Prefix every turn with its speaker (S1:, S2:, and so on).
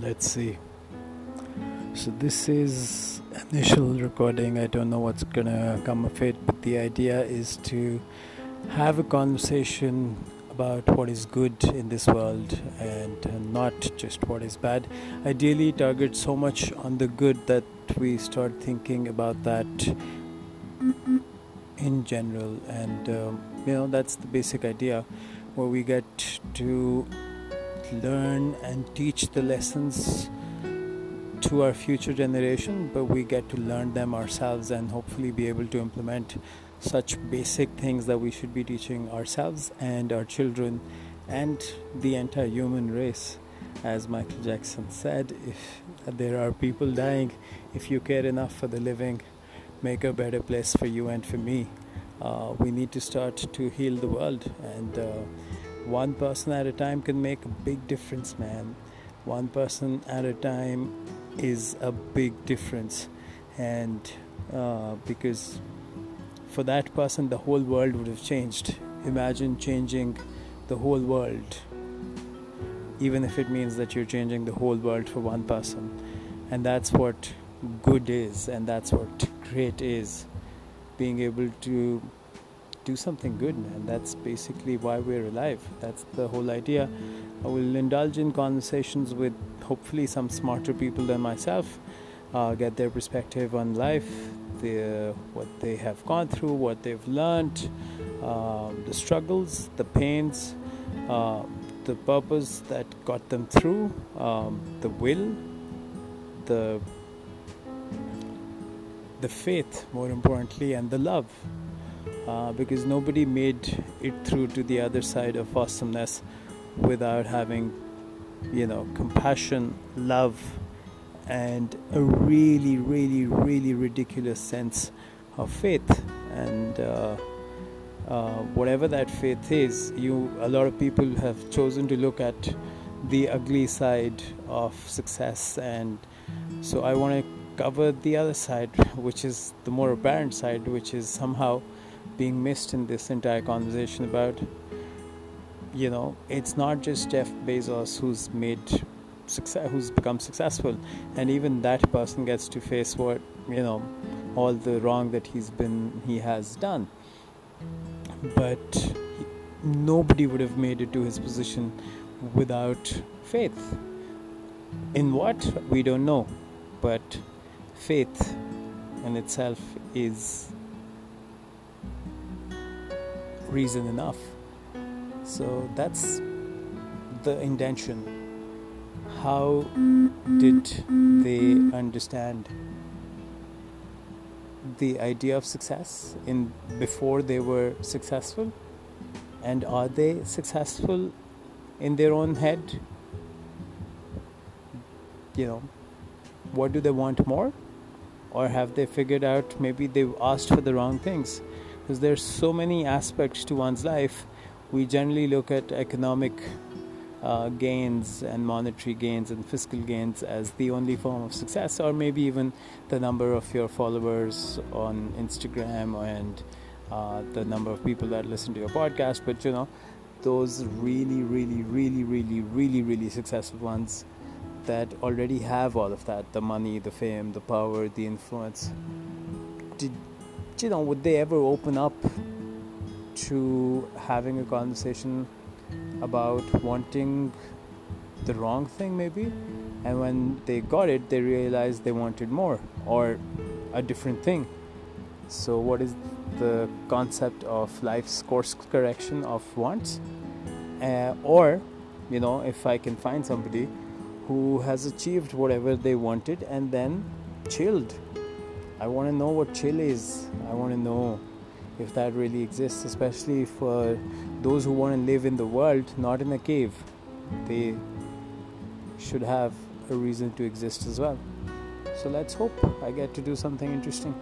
S1: let's see. So this is initial recording. I don't know what's gonna come of it, but the idea is to have a conversation about what is good in this world and not just what is bad. Ideally, target so much on the good that we start thinking about that in general, and um, you know that's the basic idea, where we get to learn and teach the lessons to our future generation, but we get to learn them ourselves and hopefully be able to implement such basic things that we should be teaching ourselves and our children and the entire human race. As Michael Jackson said, if there are people dying, if you care enough for the living, make a better place for you and for me. Uh, we need to start to heal the world and uh, one person at a time can make a big difference, man. One person at a time is a big difference, and uh, because for that person, the whole world would have changed. Imagine changing the whole world, even if it means that you're changing the whole world for one person, and that's what good is, and that's what great is being able to do something good, man. That's basically why we're alive. That's the whole idea. I will indulge in conversations with hopefully some smarter people than myself, uh, get their perspective on life, the, what they have gone through, what they've learned, uh, the struggles, the pains, uh, the purpose that got them through, um, the will, the the faith, more importantly, and the love uh, because nobody made it through to the other side of awesomeness without having, you know, compassion, love, and a really, really, really ridiculous sense of faith. And uh, uh, whatever that faith is, you a lot of people have chosen to look at the ugly side of success, and so I want to cover the other side, which is the more apparent side, which is somehow being missed in this entire conversation about you know it's not just Jeff Bezos who's made success who's become successful. And even that person gets to face what you know all the wrong that he's been he has done. But nobody would have made it to his position without faith. In what? We don't know. But faith in itself is reason enough. So that's the intention. How did they understand the idea of success in before they were successful? And are they successful in their own head? You know, what do they want more? Or have they figured out maybe they've asked for the wrong things? Because there's so many aspects to one's life. We generally look at economic uh, gains and monetary gains and fiscal gains as the only form of success or maybe even the number of your followers on instagram and uh, the number of people that listen to your podcast. But you know those really really really really really really successful ones that already have all of that the money the fame the power the influence. Did you know, would they ever open up to having a conversation about wanting the wrong thing, maybe? And when they got it, they realized they wanted more or a different thing. So, what is the concept of life's course correction of wants? Uh, or, you know, if I can find somebody who has achieved whatever they wanted and then chilled I want to know what chill is. I want to know if that really exists, especially for those who want to live in the world, not in a cave. They should have a reason to exist as well. So let's hope I get to do something interesting.